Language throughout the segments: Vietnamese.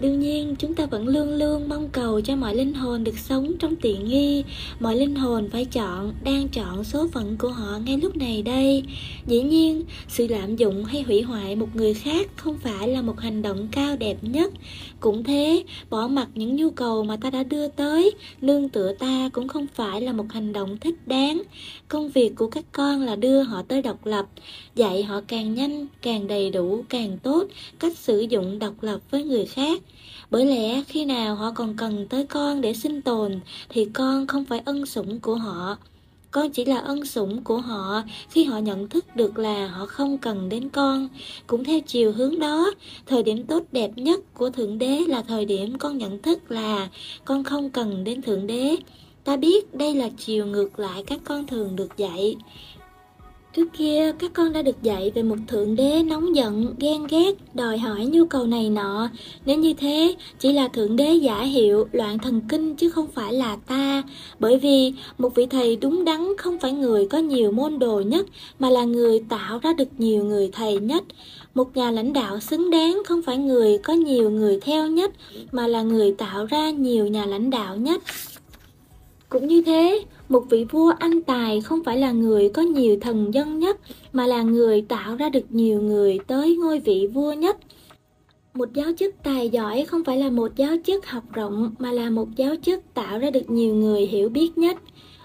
Đương nhiên, chúng ta vẫn luôn luôn mong cầu cho mọi linh hồn được sống trong tiện nghi. Mọi linh hồn phải chọn, đang chọn số phận của họ ngay lúc này đây. Dĩ nhiên, sự lạm dụng hay hủy hoại một người khác không phải là một hành động cao đẹp nhất. Cũng thế, bỏ mặc những nhu cầu mà ta đã đưa tới, nương tựa ta cũng không phải là một hành động thích đáng. Công việc của các con là đưa họ tới độc lập, dạy họ càng nhanh, càng đầy đủ, càng tốt cách sử dụng độc lập với người khác bởi lẽ khi nào họ còn cần tới con để sinh tồn, thì con không phải ân sủng của họ. Con chỉ là ân sủng của họ khi họ nhận thức được là họ không cần đến con. Cũng theo chiều hướng đó, thời điểm tốt đẹp nhất của thượng đế là thời điểm con nhận thức là con không cần đến thượng đế. Ta biết đây là chiều ngược lại các con thường được dạy. Trước kia, các con đã được dạy về một thượng đế nóng giận, ghen ghét, đòi hỏi nhu cầu này nọ. Nếu như thế, chỉ là thượng đế giả hiệu, loạn thần kinh chứ không phải là ta. Bởi vì, một vị thầy đúng đắn không phải người có nhiều môn đồ nhất, mà là người tạo ra được nhiều người thầy nhất. Một nhà lãnh đạo xứng đáng không phải người có nhiều người theo nhất, mà là người tạo ra nhiều nhà lãnh đạo nhất. Cũng như thế, một vị vua anh tài không phải là người có nhiều thần dân nhất, mà là người tạo ra được nhiều người tới ngôi vị vua nhất. Một giáo chức tài giỏi không phải là một giáo chức học rộng, mà là một giáo chức tạo ra được nhiều người hiểu biết nhất.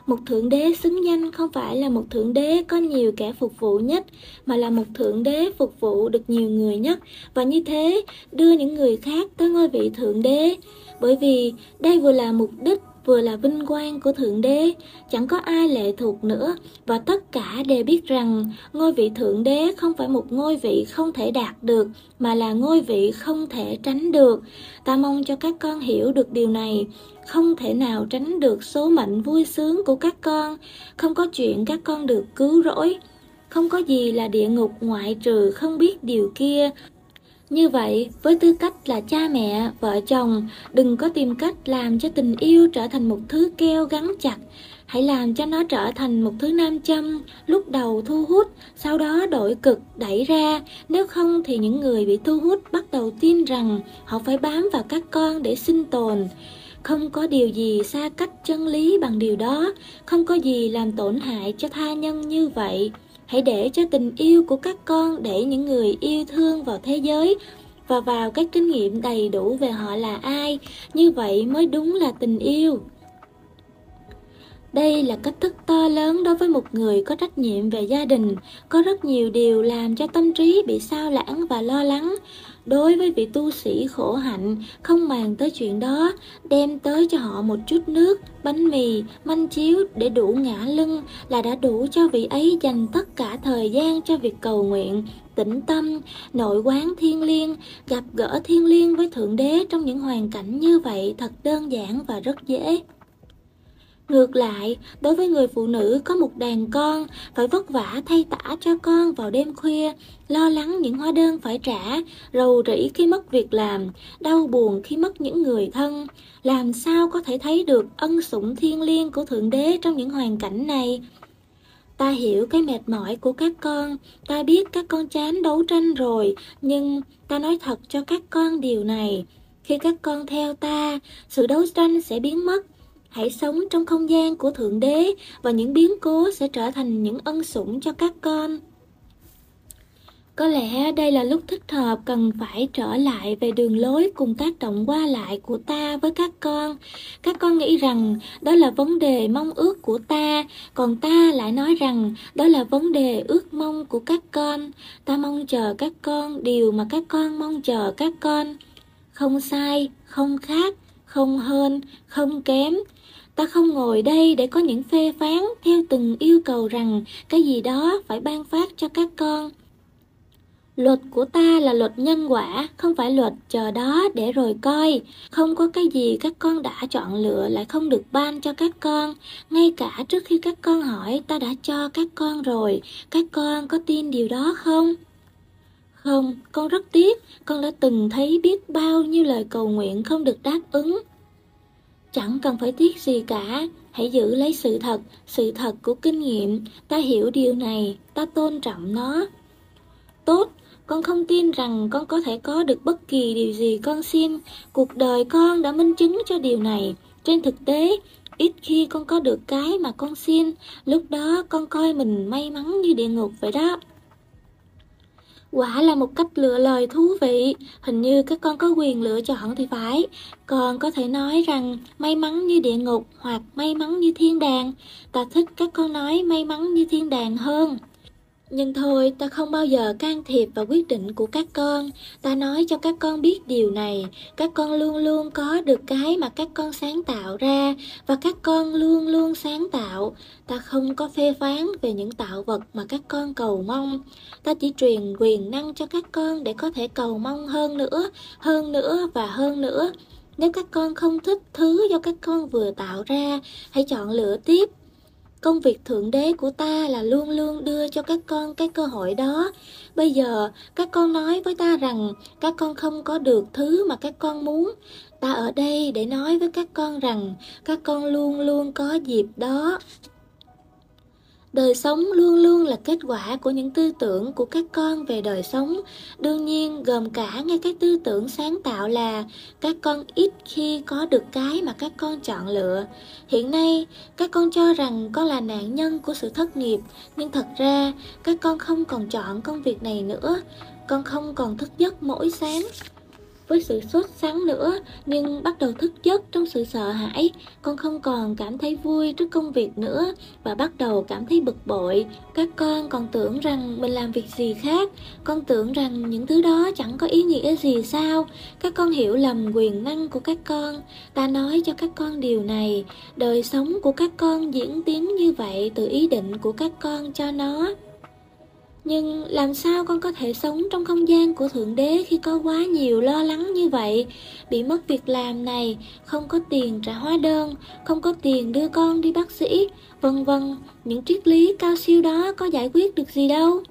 Một thượng đế xứng danh không phải là một thượng đế có nhiều kẻ phục vụ nhất, mà là một thượng đế phục vụ được nhiều người nhất, và như thế đưa những người khác tới ngôi vị thượng đế. Bởi vì đây vừa là mục đích vừa là vinh quang của Thượng Đế, chẳng có ai lệ thuộc nữa, và tất cả đều biết rằng ngôi vị Thượng Đế không phải một ngôi vị không thể đạt được, mà là ngôi vị không thể tránh được. Ta mong cho các con hiểu được điều này, không thể nào tránh được số mệnh vui sướng của các con, không có chuyện các con được cứu rỗi. Không có gì là địa ngục ngoại trừ không biết điều kia, như vậy, với tư cách là cha mẹ, vợ chồng, đừng có tìm cách làm cho tình yêu trở thành một thứ keo gắn chặt. Hãy làm cho nó trở thành một thứ nam châm, lúc đầu thu hút, sau đó đổi cực, đẩy ra. Nếu không thì những người bị thu hút bắt đầu tin rằng họ phải bám vào các con để sinh tồn. Không có điều gì xa cách chân lý bằng điều đó, không có gì làm tổn hại cho tha nhân như vậy. Hãy để cho tình yêu của các con để những người yêu thương vào thế giới và vào các kinh nghiệm đầy đủ về họ là ai, như vậy mới đúng là tình yêu. Đây là cách thức to lớn đối với một người có trách nhiệm về gia đình, có rất nhiều điều làm cho tâm trí bị sao lãng và lo lắng. Đối với vị tu sĩ khổ hạnh, không màng tới chuyện đó, đem tới cho họ một chút nước, bánh mì, manh chiếu để đủ ngã lưng là đã đủ cho vị ấy dành tất cả thời gian cho việc cầu nguyện, tĩnh tâm, nội quán thiên liêng, gặp gỡ thiên liêng với Thượng Đế trong những hoàn cảnh như vậy thật đơn giản và rất dễ. Ngược lại, đối với người phụ nữ có một đàn con, phải vất vả thay tả cho con vào đêm khuya, lo lắng những hóa đơn phải trả, rầu rĩ khi mất việc làm, đau buồn khi mất những người thân. Làm sao có thể thấy được ân sủng thiên liêng của Thượng Đế trong những hoàn cảnh này? Ta hiểu cái mệt mỏi của các con, ta biết các con chán đấu tranh rồi, nhưng ta nói thật cho các con điều này. Khi các con theo ta, sự đấu tranh sẽ biến mất Hãy sống trong không gian của Thượng Đế và những biến cố sẽ trở thành những ân sủng cho các con. Có lẽ đây là lúc thích hợp cần phải trở lại về đường lối cùng tác động qua lại của ta với các con. Các con nghĩ rằng đó là vấn đề mong ước của ta, còn ta lại nói rằng đó là vấn đề ước mong của các con. Ta mong chờ các con điều mà các con mong chờ các con. Không sai, không khác, không hơn, không kém, Ta không ngồi đây để có những phê phán theo từng yêu cầu rằng cái gì đó phải ban phát cho các con. Luật của ta là luật nhân quả, không phải luật chờ đó để rồi coi. Không có cái gì các con đã chọn lựa lại không được ban cho các con. Ngay cả trước khi các con hỏi ta đã cho các con rồi. Các con có tin điều đó không? Không, con rất tiếc, con đã từng thấy biết bao nhiêu lời cầu nguyện không được đáp ứng. Chẳng cần phải tiếc gì cả, hãy giữ lấy sự thật, sự thật của kinh nghiệm, ta hiểu điều này, ta tôn trọng nó. Tốt, con không tin rằng con có thể có được bất kỳ điều gì con xin. Cuộc đời con đã minh chứng cho điều này. Trên thực tế, ít khi con có được cái mà con xin, lúc đó con coi mình may mắn như địa ngục vậy đó. Quả là một cách lựa lời thú vị, hình như các con có quyền lựa chọn thì phải. Còn có thể nói rằng may mắn như địa ngục hoặc may mắn như thiên đàng. Ta thích các con nói may mắn như thiên đàng hơn. Nhưng thôi, ta không bao giờ can thiệp vào quyết định của các con. Ta nói cho các con biết điều này. Các con luôn luôn có được cái mà các con sáng tạo ra. Và các con luôn luôn sáng tạo. Ta không có phê phán về những tạo vật mà các con cầu mong. Ta chỉ truyền quyền năng cho các con để có thể cầu mong hơn nữa, hơn nữa và hơn nữa. Nếu các con không thích thứ do các con vừa tạo ra, hãy chọn lựa tiếp Công việc thượng đế của ta là luôn luôn đưa cho các con cái cơ hội đó. Bây giờ, các con nói với ta rằng các con không có được thứ mà các con muốn. Ta ở đây để nói với các con rằng các con luôn luôn có dịp đó. Đời sống luôn luôn là kết quả của những tư tưởng của các con về đời sống, đương nhiên gồm cả ngay cái tư tưởng sáng tạo là các con ít khi có được cái mà các con chọn lựa. Hiện nay, các con cho rằng con là nạn nhân của sự thất nghiệp, nhưng thật ra các con không còn chọn công việc này nữa, con không còn thức giấc mỗi sáng với sự sốt sắng nữa, nhưng bắt đầu thức giấc trong sự sợ hãi. Con không còn cảm thấy vui trước công việc nữa và bắt đầu cảm thấy bực bội. Các con còn tưởng rằng mình làm việc gì khác. Con tưởng rằng những thứ đó chẳng có ý nghĩa gì sao. Các con hiểu lầm quyền năng của các con. Ta nói cho các con điều này. Đời sống của các con diễn tiến như vậy từ ý định của các con cho nó nhưng làm sao con có thể sống trong không gian của Thượng Đế khi có quá nhiều lo lắng như vậy? Bị mất việc làm này, không có tiền trả hóa đơn, không có tiền đưa con đi bác sĩ, vân vân. Những triết lý cao siêu đó có giải quyết được gì đâu.